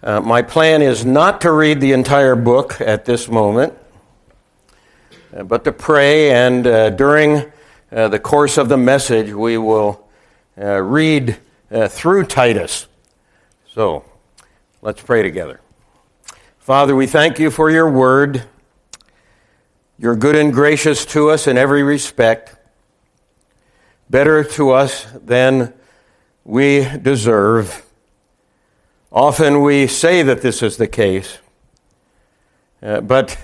Uh, my plan is not to read the entire book at this moment, uh, but to pray, and uh, during uh, the course of the message, we will uh, read uh, through Titus. So, let's pray together. Father, we thank you for your word. You're good and gracious to us in every respect, better to us than we deserve. Often we say that this is the case, uh, but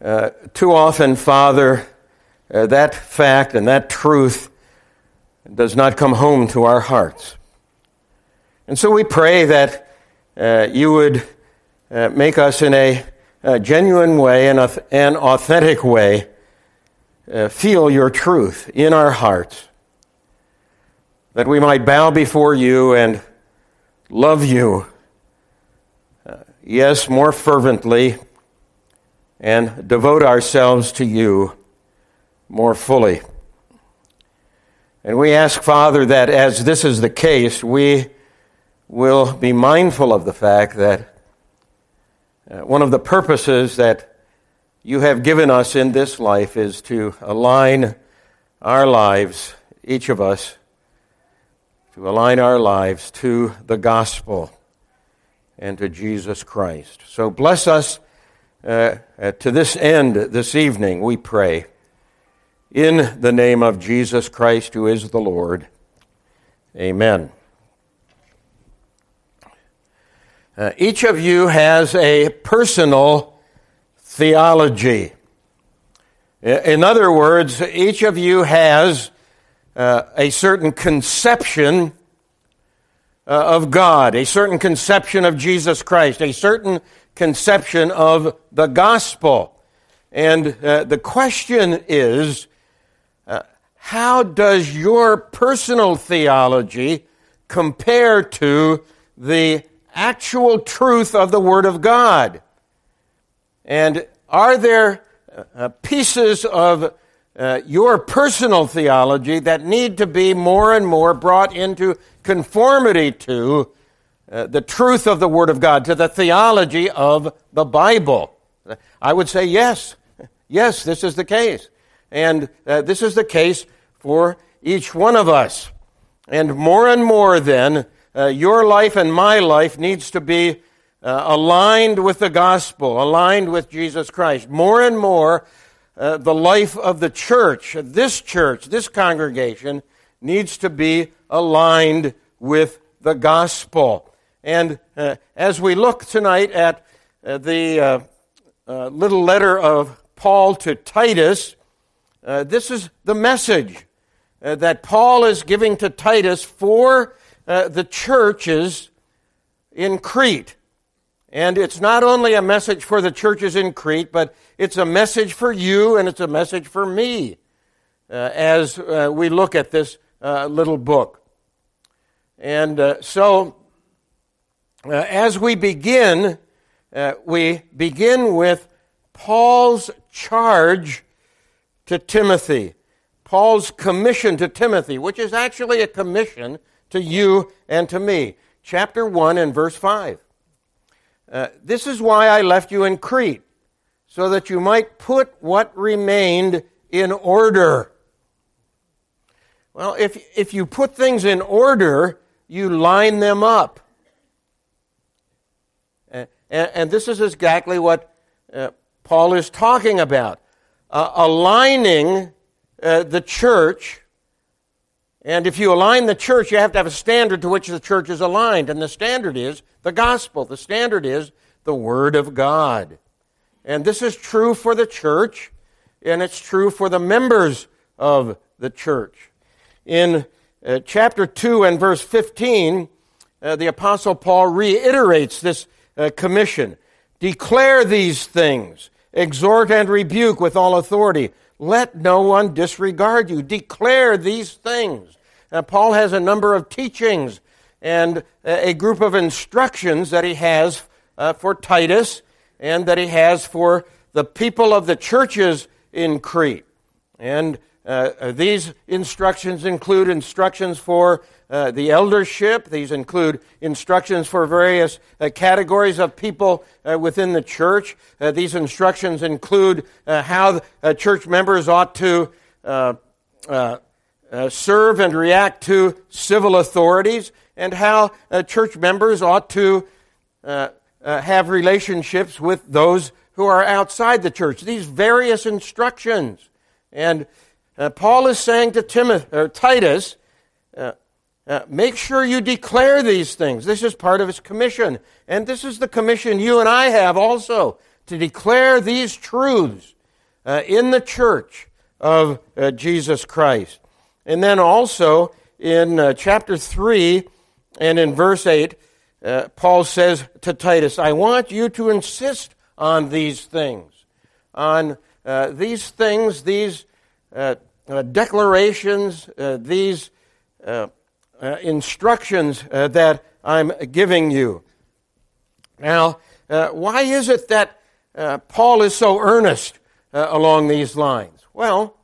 uh, too often, Father, uh, that fact and that truth does not come home to our hearts. And so we pray that uh, you would uh, make us in a, a genuine way and an authentic way uh, feel your truth in our hearts, that we might bow before you and love you, uh, yes, more fervently, and devote ourselves to you more fully. And we ask, Father, that as this is the case, we will be mindful of the fact that uh, one of the purposes that you have given us in this life is to align our lives, each of us, to align our lives to the gospel and to Jesus Christ. So bless us uh, uh, to this end this evening, we pray. In the name of Jesus Christ, who is the Lord. Amen. Uh, each of you has a personal theology. In other words, each of you has uh, a certain conception uh, of God, a certain conception of Jesus Christ, a certain conception of the gospel. And uh, the question is uh, how does your personal theology compare to the actual truth of the Word of God? And are there uh, pieces of uh, your personal theology that need to be more and more brought into conformity to uh, the truth of the Word of God, to the theology of the Bible? I would say yes. Yes, this is the case. And uh, this is the case for each one of us. And more and more, then, uh, your life and my life needs to be uh, aligned with the gospel, aligned with Jesus Christ. More and more, uh, the life of the church, this church, this congregation, needs to be aligned with the gospel. And uh, as we look tonight at uh, the uh, uh, little letter of Paul to Titus, this is the message that Paul is giving to Titus for the churches in Crete. And it's not only a message for the churches in Crete, but it's a message for you and it's a message for me uh, as uh, we look at this uh, little book. And uh, so, uh, as we begin, uh, we begin with Paul's charge to Timothy, Paul's commission to Timothy, which is actually a commission to you and to me. Chapter 1 and verse 5. Uh, this is why I left you in Crete, so that you might put what remained in order. Well, if, if you put things in order, you line them up. And, and, and this is exactly what uh, Paul is talking about. Uh, aligning uh, the church and if you align the church, you have to have a standard to which the church is aligned. And the standard is the gospel. The standard is the Word of God. And this is true for the church, and it's true for the members of the church. In uh, chapter 2 and verse 15, uh, the Apostle Paul reiterates this uh, commission Declare these things, exhort and rebuke with all authority. Let no one disregard you. Declare these things. Uh, Paul has a number of teachings and a group of instructions that he has uh, for Titus and that he has for the people of the churches in Crete. And Uh, these instructions include instructions for uh, the eldership. These include instructions for various uh, categories of people uh, within the church. Uh, these instructions include uh, how church members ought to serve and react to civil authorities, and how church members ought to have relationships with those who are outside the church. These various instructions. And Paul is saying to Timothy, or Titus, uh, make sure you declare these things. This is part of his commission. And this is the commission you and I have also to declare these truths uh, in the church of uh, Jesus Christ. And then also in uh, chapter 3 and in verse 8, uh, Paul says to Titus, I want you to insist on these things, on uh, these things, these declarations, these uh, instructions uh, that I'm giving you. Now, uh, why is it that uh, Paul is so earnest uh, along these lines? Well,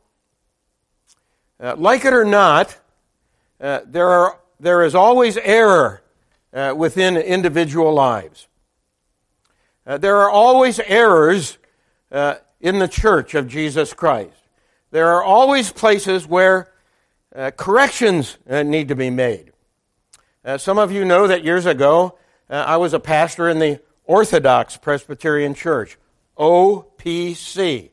uh, like it or not, there, are, there is always error within individual lives. there are always errors in the church of Jesus Christ. There are always places where uh, corrections uh, need to be made. Uh, some of you know that years ago uh, I was a pastor in the Orthodox Presbyterian Church, OPC.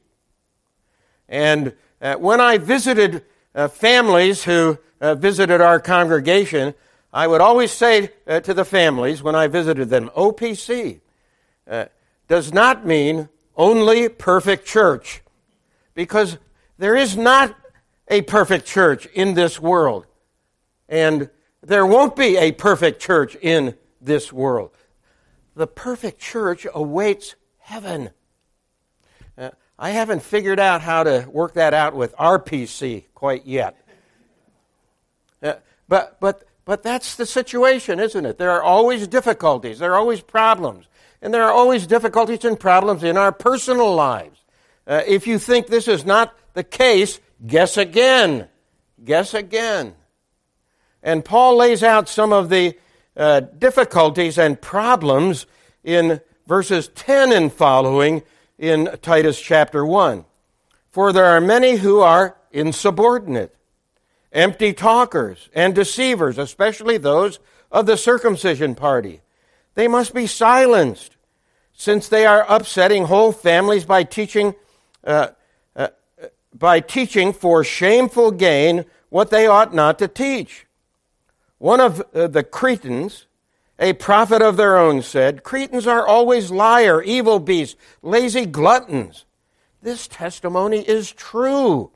And uh, when I visited uh, families who visited our congregation, I would always say to the families when I visited them, OPC does not mean only perfect church, because there is not a perfect church in this world. And there won't be a perfect church in this world. The perfect church awaits heaven. Uh, I haven't figured out how to work that out with RPC quite yet. Uh, but, but, but that's the situation, isn't it? There are always difficulties, there are always problems, and there are always difficulties and problems in our personal lives. Uh, if you think this is not the case, Guess again. Guess again. And Paul lays out some of the uh, difficulties and problems in verses 10 and following in Titus chapter 1. For there are many who are insubordinate, empty talkers, and deceivers, especially those of the circumcision party. They must be silenced, since they are upsetting whole families by teaching uh, by teaching for shameful gain what they ought not to teach. One of uh, the Cretans, a prophet of their own, said, Cretans are always liar, evil beasts, lazy gluttons. This testimony is true.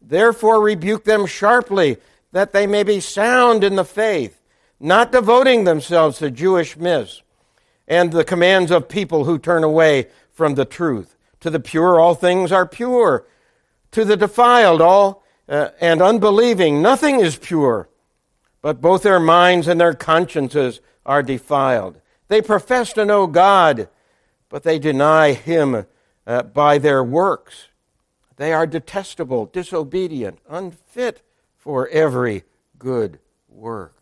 Therefore, rebuke them sharply, that they may be sound in the faith, not devoting themselves to Jewish myths and the commands of people who turn away from the truth. To the pure, all things are pure to the defiled all uh, and unbelieving, nothing is pure, but both their minds and their consciences are defiled. They profess to know God, but they deny Him uh, by their works. They are detestable, disobedient, unfit for every good work.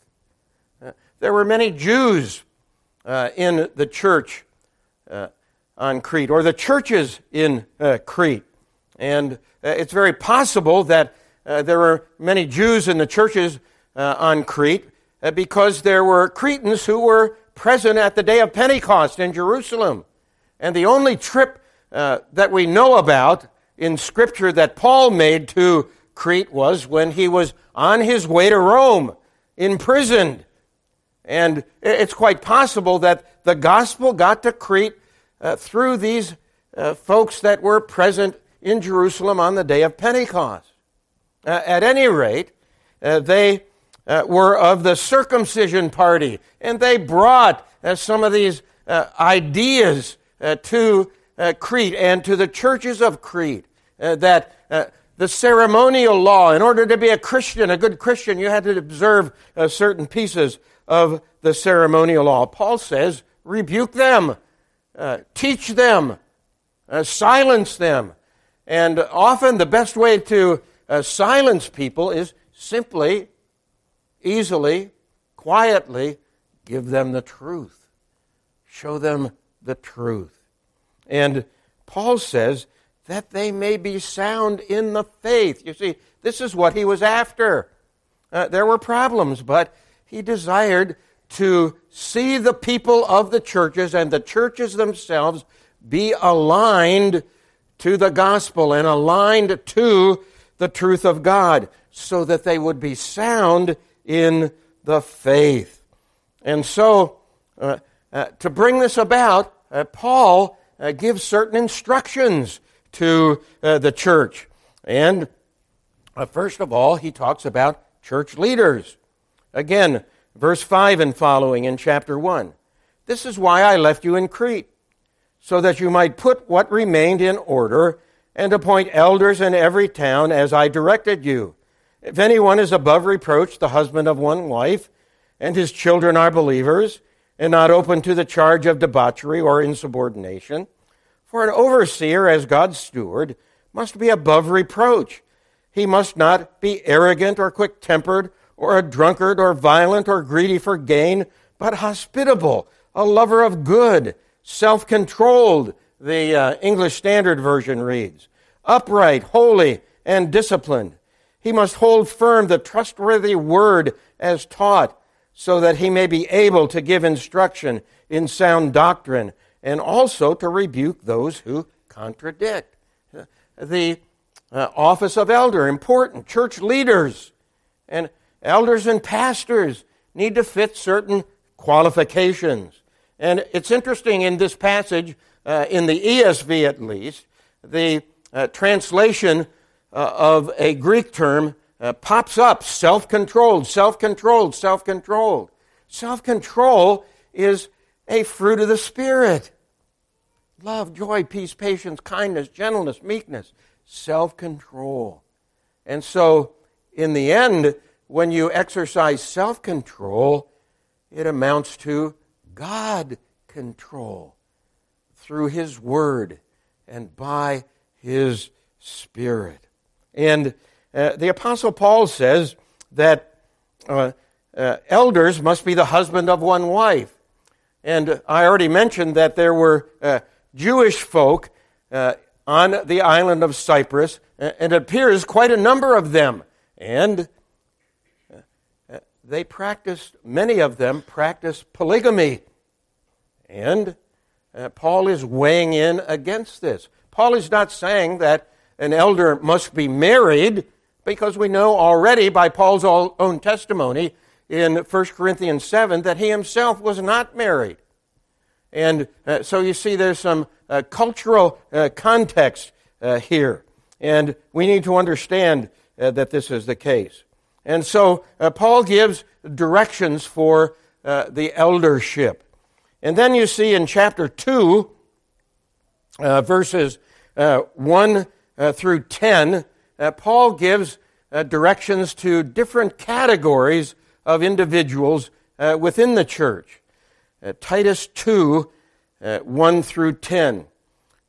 Uh, there were many Jews uh, in the church uh, on Crete, or the churches in uh, Crete. And uh, it's very possible that uh, there were many Jews in the churches uh, on Crete uh, because there were Cretans who were present at the day of Pentecost in Jerusalem. And the only trip uh, that we know about in Scripture that Paul made to Crete was when he was on his way to Rome, imprisoned. And it's quite possible that the gospel got to Crete uh, through these folks that were present in Jerusalem on the day of Pentecost. Uh, at any rate, uh, they uh, were of the circumcision party, and they brought uh, some of these uh, ideas uh, to Crete and to the churches of Crete that the ceremonial law, in order to be a Christian, a good Christian, you had to observe certain pieces of the ceremonial law. Paul says, rebuke them, teach them, silence them. And often the best way to uh, silence people is simply, easily, quietly give them the truth. Show them the truth. And Paul says that they may be sound in the faith. You see, this is what he was after. Uh, there were problems, but he desired to see the people of the churches and the churches themselves be aligned to the gospel and aligned to the truth of God so that they would be sound in the faith. And so, uh, uh, to bring this about, uh, Paul uh, gives certain instructions to uh, the church. And uh, first of all, he talks about church leaders. Again, verse 5 and following in chapter 1. This is why I left you in Crete, so that you might put what remained in order and appoint elders in every town as I directed you. If anyone is above reproach, the husband of one wife, and his children are believers, and not open to the charge of debauchery or insubordination, for an overseer, as God's steward, must be above reproach. He must not be arrogant or quick tempered, or a drunkard, or violent, or greedy for gain, but hospitable, a lover of good, self controlled, the uh, English Standard Version reads, upright, holy, and disciplined. He must hold firm the trustworthy word as taught, so that he may be able to give instruction in sound doctrine and also to rebuke those who contradict. The uh, office of elder, important. Church leaders and elders and pastors need to fit certain qualifications. And it's interesting in this passage, uh, in the ESV at least, the uh, translation uh, of a Greek term uh, pops up self controlled, self controlled, self controlled. Self control is a fruit of the Spirit love, joy, peace, patience, kindness, gentleness, meekness, self control. And so, in the end, when you exercise self control, it amounts to God control through His Word and by His Spirit. And uh, the Apostle Paul says that uh, uh, elders must be the husband of one wife. And I already mentioned that there were uh, Jewish folk uh, on the island of Cyprus, and it appears quite a number of them. And they practiced, many of them practiced polygamy. And uh, Paul is weighing in against this. Paul is not saying that an elder must be married, because we know already by Paul's own testimony in 1 Corinthians 7 that he himself was not married. And uh, so you see there's some uh, cultural uh, context uh, here. And we need to understand uh, that this is the case. And so uh, Paul gives directions for the eldership. And then you see in chapter 2, verses 1 through 10, Paul gives directions to different categories of individuals within the church uh, Titus 2, uh, 1 through 10.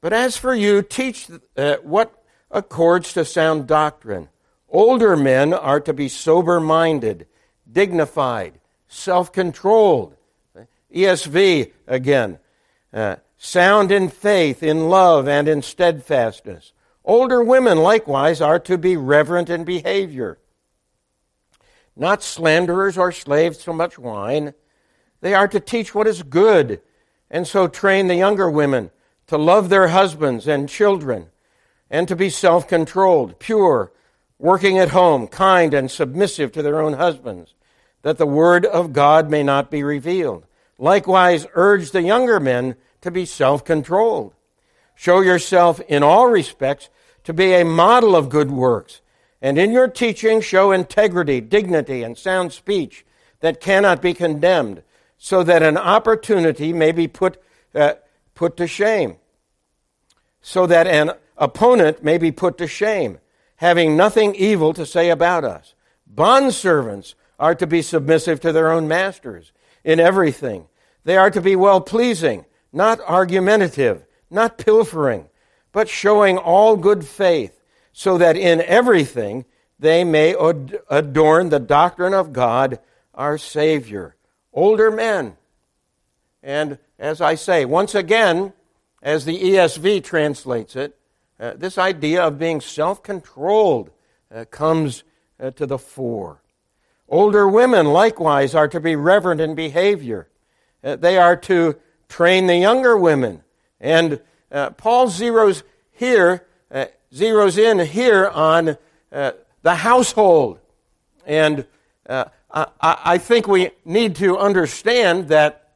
But as for you, teach uh, what accords to sound doctrine. Older men are to be sober minded, dignified, self controlled. ESV again. Uh, sound in faith, in love, and in steadfastness. Older women likewise are to be reverent in behavior, not slanderers or slaves to much wine they are to teach what is good, and so train the younger women to love their husbands and children, and to be self controlled, pure, working at home, kind, and submissive to their own husbands, that the word of God may not be revealed. Likewise, urge the younger men to be self controlled. Show yourself in all respects to be a model of good works, and in your teaching show integrity, dignity, and sound speech that cannot be condemned so that an opportunity may be put, uh, put to shame, so that an opponent may be put to shame, having nothing evil to say about us. Bondservants are to be submissive to their own masters in everything. They are to be well pleasing, not argumentative, not pilfering, but showing all good faith, so that in everything they may adorn the doctrine of God our Savior. Older men. And as I say, once again, as the ESV translates it, uh, this idea of being self controlled uh, comes uh, to the fore. Older women, likewise, are to be reverent in behavior. Uh, they are to train the younger women. And uh, Paul zeroes here, zeroes in here on the household. And I, I, think we need to understand that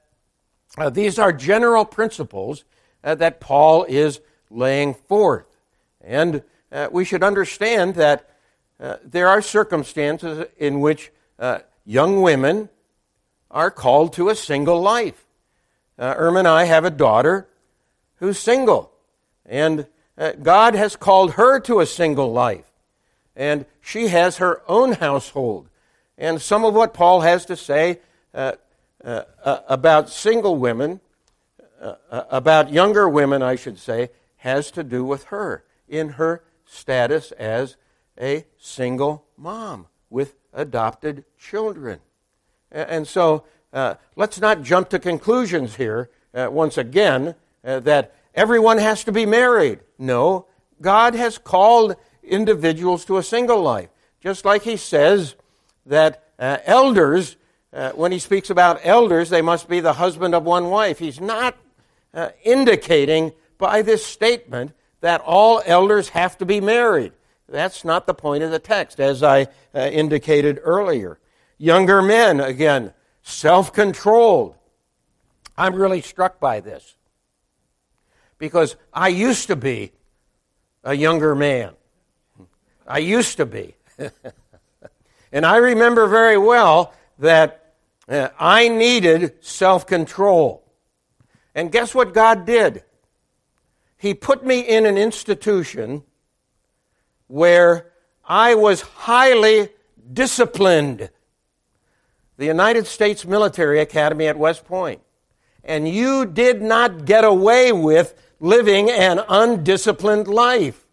these are general principles that Paul is laying forth. And uh, we should understand that uh, there are circumstances in which uh, young women are called to a single life. Uh, Irma and I have a daughter who's single, and uh, God has called her to a single life, and she has her own household. And some of what Paul has to say uh, about single women, about younger women, I should say, has to do with her in her status as a single mom with adopted children. And so uh, let's not jump to conclusions here uh, once again uh, that everyone has to be married. No, God has called individuals to a single life. Just like He says that uh, elders, uh, when He speaks about elders, they must be the husband of one wife. He's not uh, indicating by this statement that all elders have to be married. That's not the point of the text, as I uh, indicated earlier. Younger men, again, self controlled. I'm really struck by this because I used to be a younger man. I used to be. and I remember very well that uh, I needed self control. And guess what God did? He put me in an institution where I was highly disciplined. The United States Military Academy at West Point. And you did not get away with living an undisciplined life.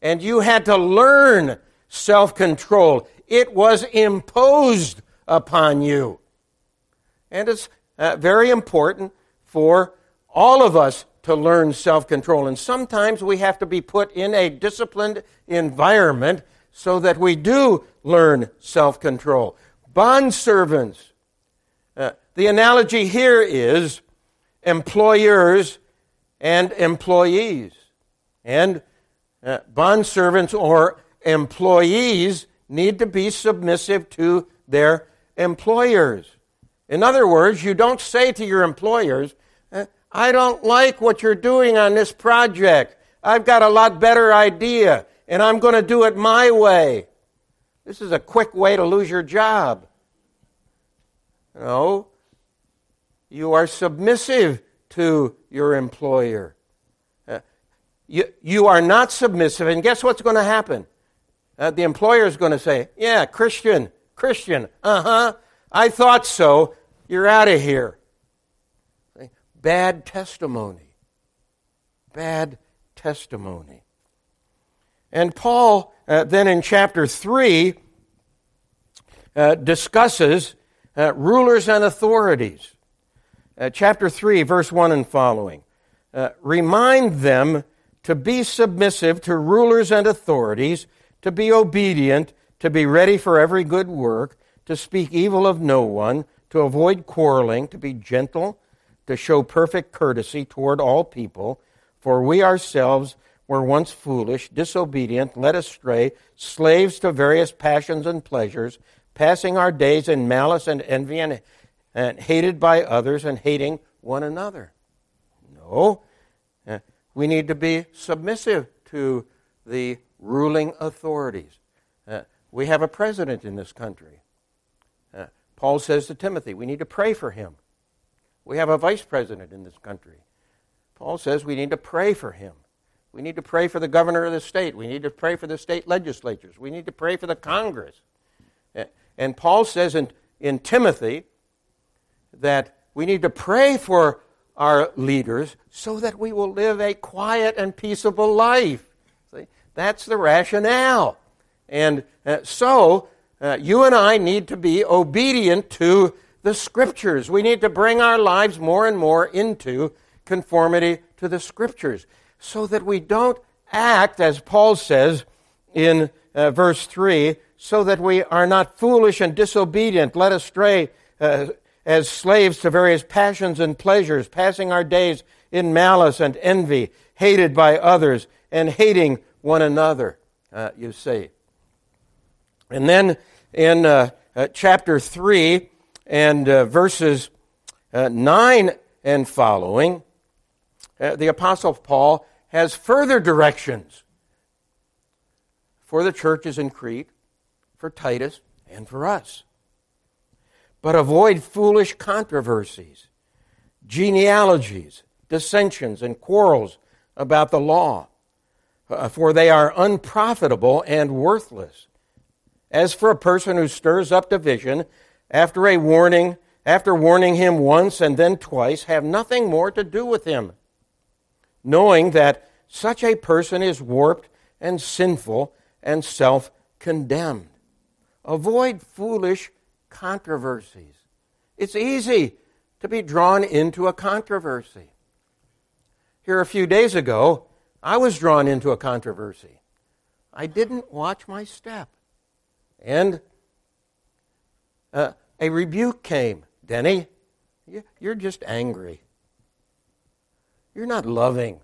And you had to learn self control. It was imposed upon you. And it's uh, very important for all of us to learn self control. And sometimes we have to be put in a disciplined environment so that we do learn self control. Bond servants. Uh, the analogy here is employers and employees. And uh, bond servants or employees need to be submissive to their employers. In other words, you don't say to your employers, I don't like what you're doing on this project. I've got a lot better idea, and I'm going to do it my way. This is a quick way to lose your job. No. You are submissive to your employer. Uh, you, you are not submissive, and guess what's going to happen? Uh, the employer is going to say, Yeah, Christian, Christian, uh huh, I thought so. You're out of here bad testimony. Bad testimony. And Paul, uh, then in chapter 3, uh, discusses uh, rulers and authorities. Uh, chapter 3, verse 1 and following. Uh, remind them to be submissive to rulers and authorities, to be obedient, to be ready for every good work, to speak evil of no one, to avoid quarreling, to be gentle to show perfect courtesy toward all people, for we ourselves were once foolish, disobedient, led astray, slaves to various passions and pleasures, passing our days in malice and envy and, and hated by others and hating one another. No. Uh, we need to be submissive to the ruling authorities. Uh, we have a president in this country. Uh, Paul says to Timothy, we need to pray for him. We have a vice president in this country. Paul says we need to pray for him. We need to pray for the governor of the state. We need to pray for the state legislatures. We need to pray for the Congress. And Paul says in, in Timothy that we need to pray for our leaders so that we will live a quiet and peaceable life. See? That's the rationale. And uh, so, uh, you and I need to be obedient to the Scriptures. We need to bring our lives more and more into conformity to the Scriptures so that we don't act, as Paul says in uh, verse 3, so that we are not foolish and disobedient, led astray uh, as slaves to various passions and pleasures, passing our days in malice and envy, hated by others, and hating one another, uh, you see. And then in uh, uh, chapter 3 and uh, verses uh, 9 and following, uh, the Apostle Paul has further directions for the churches in Crete, for Titus, and for us. But avoid foolish controversies, genealogies, dissensions, and quarrels about the law, uh, for they are unprofitable and worthless. As for a person who stirs up division, after a warning, after warning him once and then twice, have nothing more to do with him, knowing that such a person is warped and sinful and self condemned. Avoid foolish controversies. It's easy to be drawn into a controversy. Here a few days ago, I was drawn into a controversy. I didn't watch my step. And uh, a rebuke came. Denny, you're just angry. You're not loving.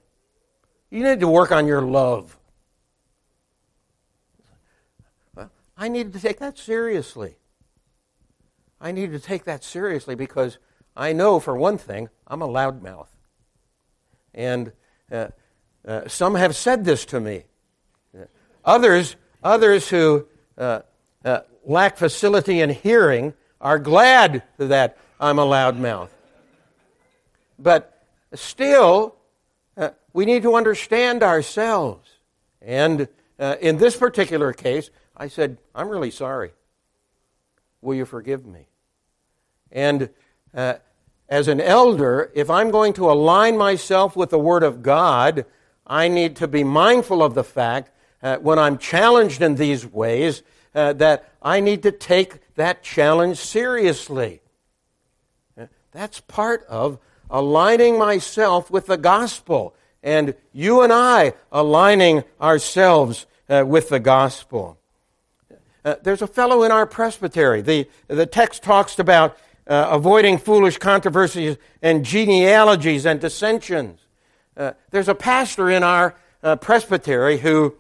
You need to work on your love. I needed to take that seriously. I need to take that seriously because I know, for one thing, I'm a loudmouth. And uh, uh, some have said this to me. Others, others who uh, uh lack facility in hearing are glad that I'm a loudmouth. But still, uh, we need to understand ourselves. And uh, in this particular case, I said, I'm really sorry. Will you forgive me? And uh, as an elder, if I'm going to align myself with the Word of God, I need to be mindful of the fact uh, when I'm challenged in these ways uh, that I need to take that challenge seriously. Uh, that's part of aligning myself with the gospel and you and I aligning ourselves uh, with the gospel. Uh, there's a fellow in our presbytery. The, the text talks about uh, avoiding foolish controversies and genealogies and dissensions. Uh, there's a pastor in our uh, presbytery who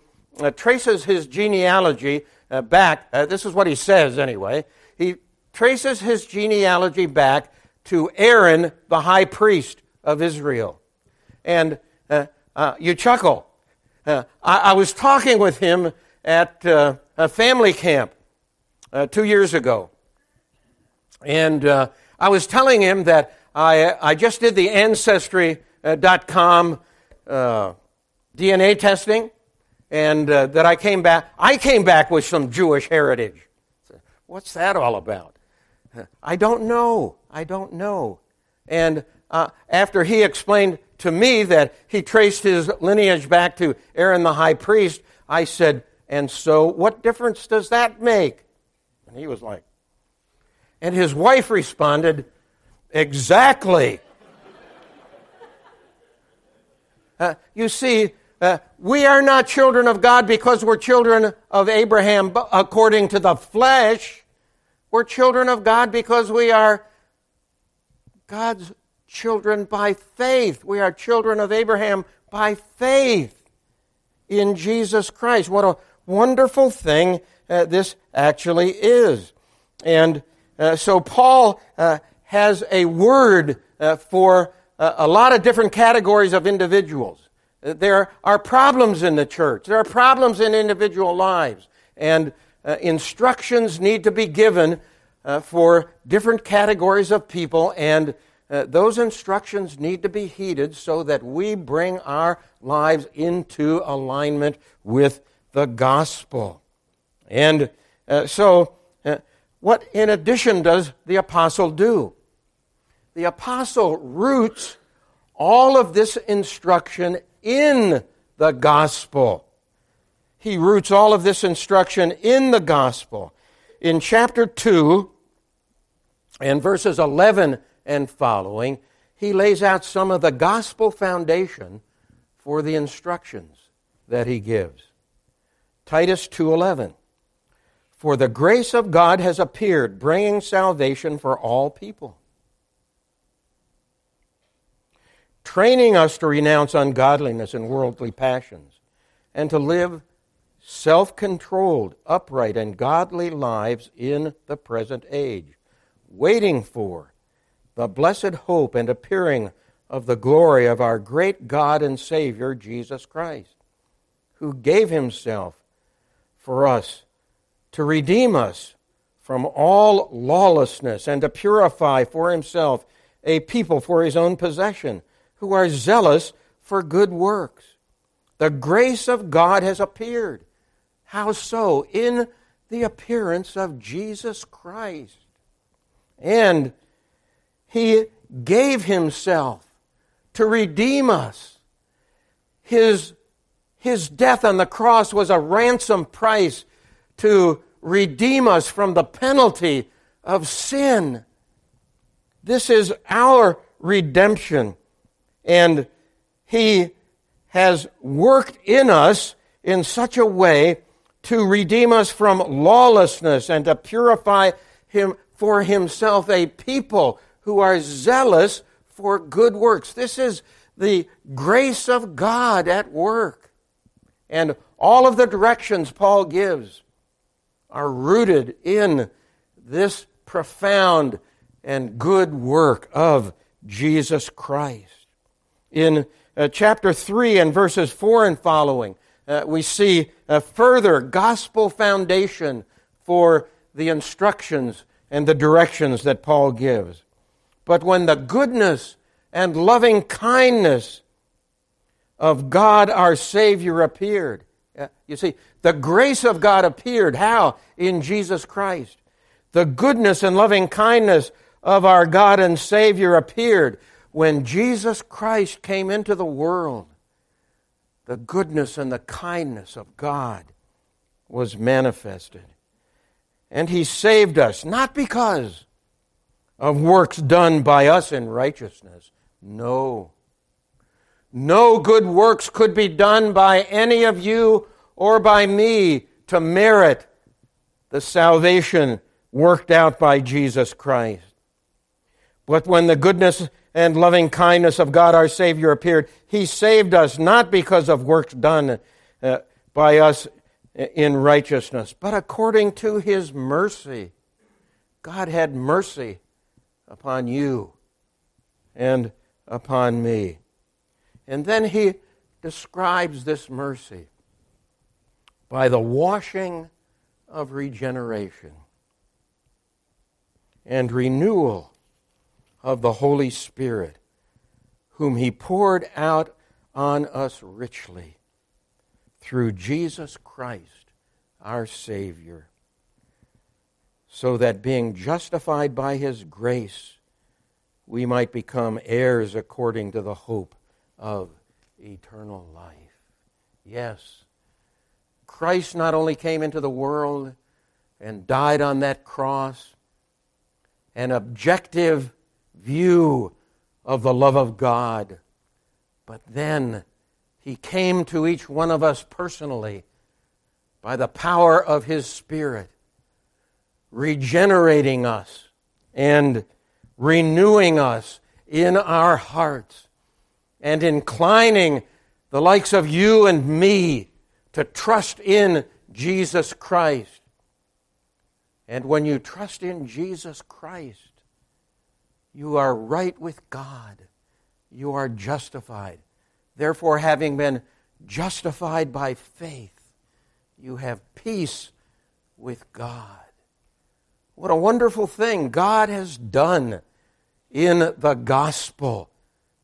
traces his genealogy uh, back. Uh, this is what he says, anyway. He traces his genealogy back to Aaron, the high priest of Israel. And uh, uh, you chuckle. I, I, was talking with him at a family camp two years ago. And uh, I was telling him that I, I just did the Ancestry.com uh, DNA testing, and uh, that I came back. I came back with some Jewish heritage. What's that all about? I don't know. I don't know. And uh, after he explained to me that he traced his lineage back to Aaron the high priest, I said, And so what difference does that make? And he was like, and his wife responded, Exactly. Uh, you see, uh, we are not children of God because we're children of Abraham according to the flesh. We're children of God because we are God's children by faith. We are children of Abraham by faith in Jesus Christ. What a wonderful thing uh, this actually is. And uh, so Paul uh, has a word uh, for uh, a lot of different categories of individuals. Uh, there are problems in the church. There are problems in individual lives. And uh, instructions need to be given uh, for different categories of people. And uh, those instructions need to be heeded so that we bring our lives into alignment with the gospel. And so what, in addition, does the apostle do? The apostle roots all of this instruction in the gospel. he roots all of this instruction in the gospel. In chapter 2 and verses 11 and following, he lays out some of the gospel foundation for the instructions that he gives. Titus 2:11 For the grace of God has appeared bringing salvation for all people training us to renounce ungodliness and worldly passions and to live self controlled, upright, and godly lives in the present age, waiting for the blessed hope and appearing of the glory of our great God and Savior, Jesus Christ, who gave himself for us to redeem us from all lawlessness and to purify for himself a people for his own possession who are zealous for good works. The grace of God has appeared how so? In the appearance of Jesus Christ. And he gave himself to redeem us. His, his death on the cross was a ransom price to redeem us from the penalty of sin. This is our redemption. And he has worked in us in such a way to redeem us from lawlessness and to purify him for himself a people who are zealous for good works. This is the grace of God at work. And all of the directions Paul gives are rooted in this profound and good work of Jesus Christ. In uh, chapter 3 and verses 4 and following, uh, we see a further gospel foundation for the instructions and the directions that Paul gives. But when the goodness and loving kindness of God our Savior appeared, uh, you see, the grace of God appeared. How? In Jesus Christ. The goodness and loving kindness of our God and Savior appeared when Jesus Christ came into the world the goodness and the kindness of God was manifested. And He saved us, not because of works done by us in righteousness. No. No good works could be done by any of you or by me to merit the salvation worked out by Jesus Christ. But when the goodness and loving kindness of God our Savior appeared, He saved us not because of works done uh, by us in righteousness, but according to His mercy. God had mercy upon you and upon me. And then He describes this mercy by the washing of regeneration and renewal of the Holy Spirit, whom He poured out on us richly through Jesus Christ, our Savior, so that being justified by His grace, we might become heirs according to the hope of eternal life. Yes, Christ not only came into the world and died on that cross, an objective view of the love of God. But then he came to each one of us personally by the power of his Spirit, regenerating us and renewing us in our hearts and inclining the likes of you and me to trust in Jesus Christ. And when you trust in Jesus Christ, you are right with God. You are justified. Therefore, having been justified by faith, you have peace with God. What a wonderful thing God has done in the gospel.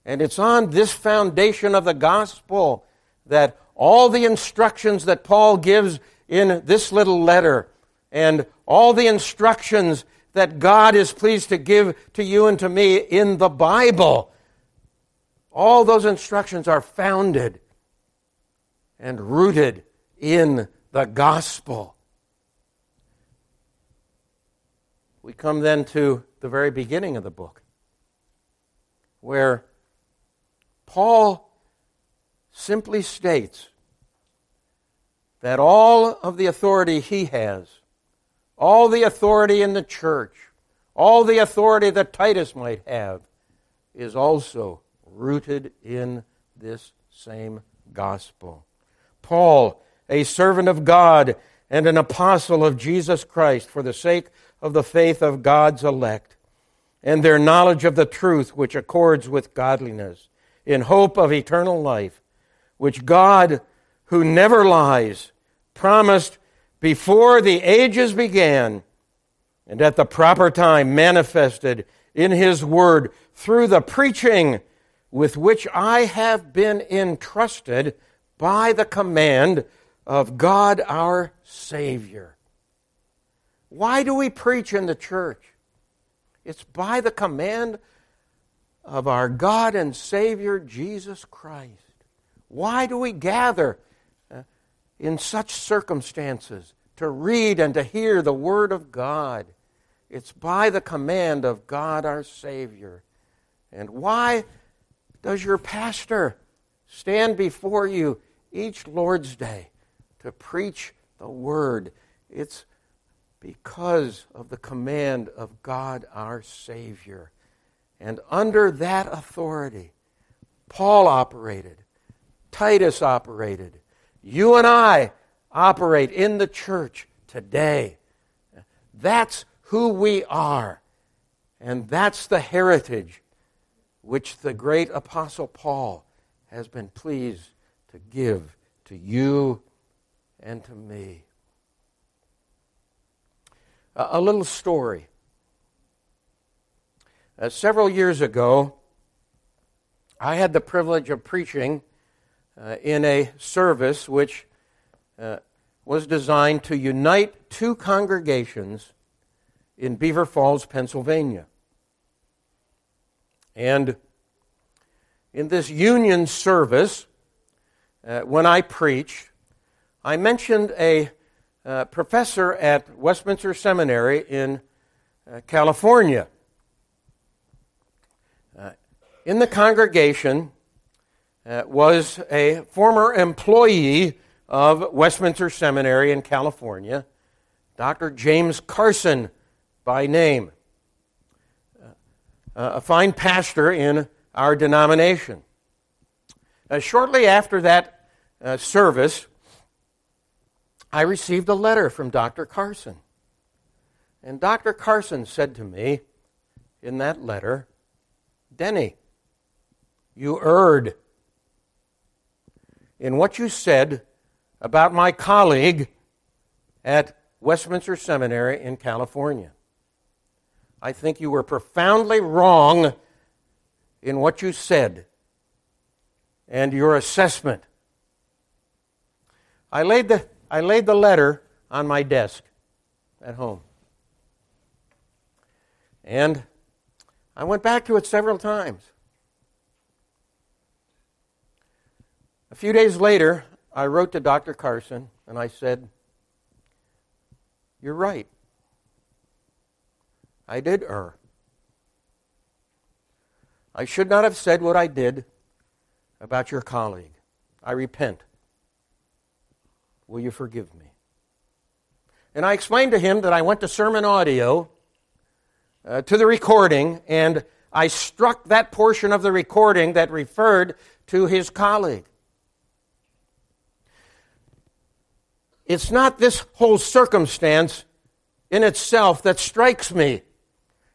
And it's on this foundation of the gospel that all the instructions that Paul gives in this little letter and all the instructions that God is pleased to give to you and to me in the Bible. All those instructions are founded and rooted in the gospel. We come then to the very beginning of the book, where Paul simply states that all of the authority he has, all the authority in the church, all the authority that Titus might have, is also rooted in this same gospel. Paul, a servant of God and an apostle of Jesus Christ for the sake of the faith of God's elect and their knowledge of the truth which accords with godliness, in hope of eternal life, which God, who never lies, promised before the ages began and at the proper time manifested in His Word through the preaching with which I have been entrusted by the command of God our Savior. Why do we preach in the church? It's by the command of our God and Savior Jesus Christ. Why do we gather in such circumstances to read and to hear the Word of God? It's by the command of God our Savior. And why does your pastor stand before you each Lord's Day to preach the Word? It's because of the command of God our Savior. And under that authority, Paul operated, Titus operated, you and I operate in the church today. That's who we are. And that's the heritage which the great Apostle Paul has been pleased to give to you and to me. A, little story. Uh, several years ago, I had the privilege of preaching uh, in a service which uh, was designed to unite two congregations in Beaver Falls, Pennsylvania. And in this union service, uh, when I preached, I mentioned a uh, professor at Westminster Seminary in uh, California. Uh, in the congregation uh, was a former employee of Westminster Seminary in California, Dr. James Carson by name a fine pastor in our denomination. Uh, shortly after that uh, service, I received a letter from Dr. Carson. And Dr. Carson said to me in that letter, Denny, you erred in what you said about my colleague at Westminster Seminary in California. I think you were profoundly wrong in what you said and your assessment. I laid the, I laid the letter on my desk at home. And I went back to it several times. A few days later, I wrote to Dr. Carson and I said, You're right. I did err. I should not have said what I did about your colleague. I repent. Will you forgive me? And I explained to him that I went to sermon audio, uh, to the recording, and I struck that portion of the recording that referred to his colleague. It's not this whole circumstance in itself that strikes me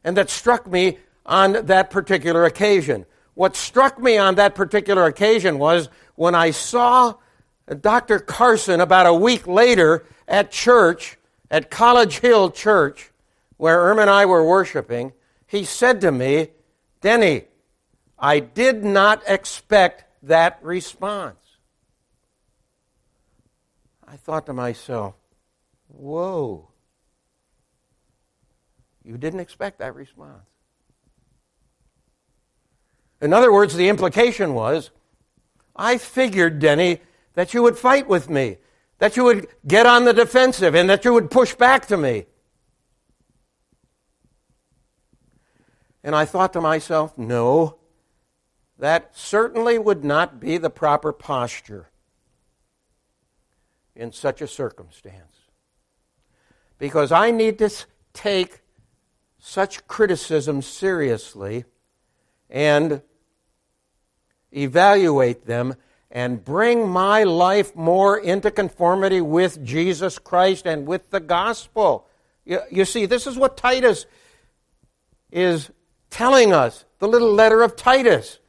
and that struck me on that particular occasion. What struck me on that particular occasion was when I saw Dr. Carson about a week later at church, at College Hill Church, where Irma and I were worshiping, he said to me, Denny, I did not expect that response. I thought to myself, whoa. You didn't expect that response. In other words, the implication was I figured, Denny, that you would fight with me, that you would get on the defensive and that you would push back to me. And I thought to myself, no, that certainly would not be the proper posture in such a circumstance. Because I need to take such criticism seriously and evaluate them and bring my life more into conformity with Jesus Christ and with the gospel. You, you, see, this is what Titus is telling us, the little letter of Titus,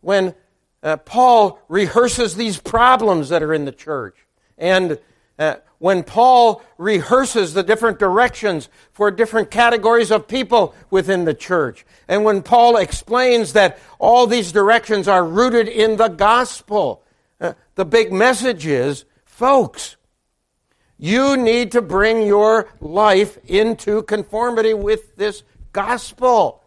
when uh, Paul rehearses these problems that are in the church. And uh, when Paul rehearses the different directions for different categories of people within the church, and when Paul explains that all these directions are rooted in the gospel, uh, the big message is, folks, you need to bring your life into conformity with this gospel.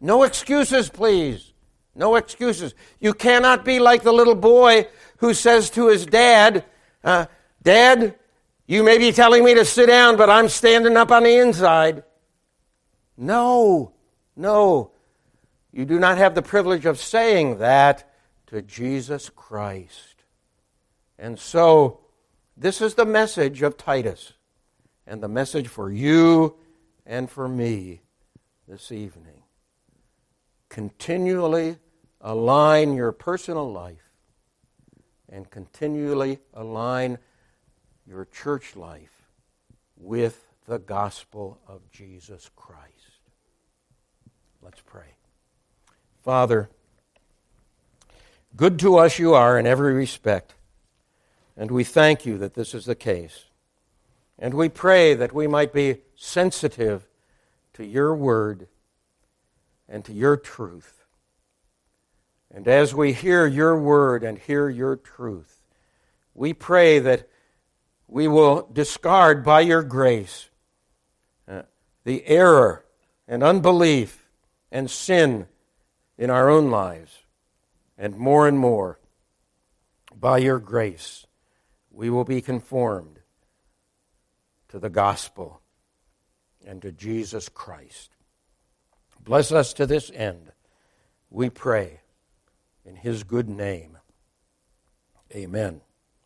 No excuses, please. No excuses. You cannot be like the little boy who says to his dad, uh, Dad, you may be telling me to sit down, but I'm standing up on the inside. No, no. You do not have the privilege of saying that to Jesus Christ. And so, this is the message of Titus, and the message for you and for me this evening. Continually align your personal life and continually align your church life with the gospel of Jesus Christ. Let's pray. Father, good to us you are in every respect, and we thank you that this is the case. And we pray that we might be sensitive to your word and to your truth. And as we hear your word and hear your truth, we pray that we will discard by your grace uh, the error and unbelief and sin in our own lives. And more and more, by your grace, we will be conformed to the gospel and to Jesus Christ. Bless us to this end, we pray, in his good name. Amen.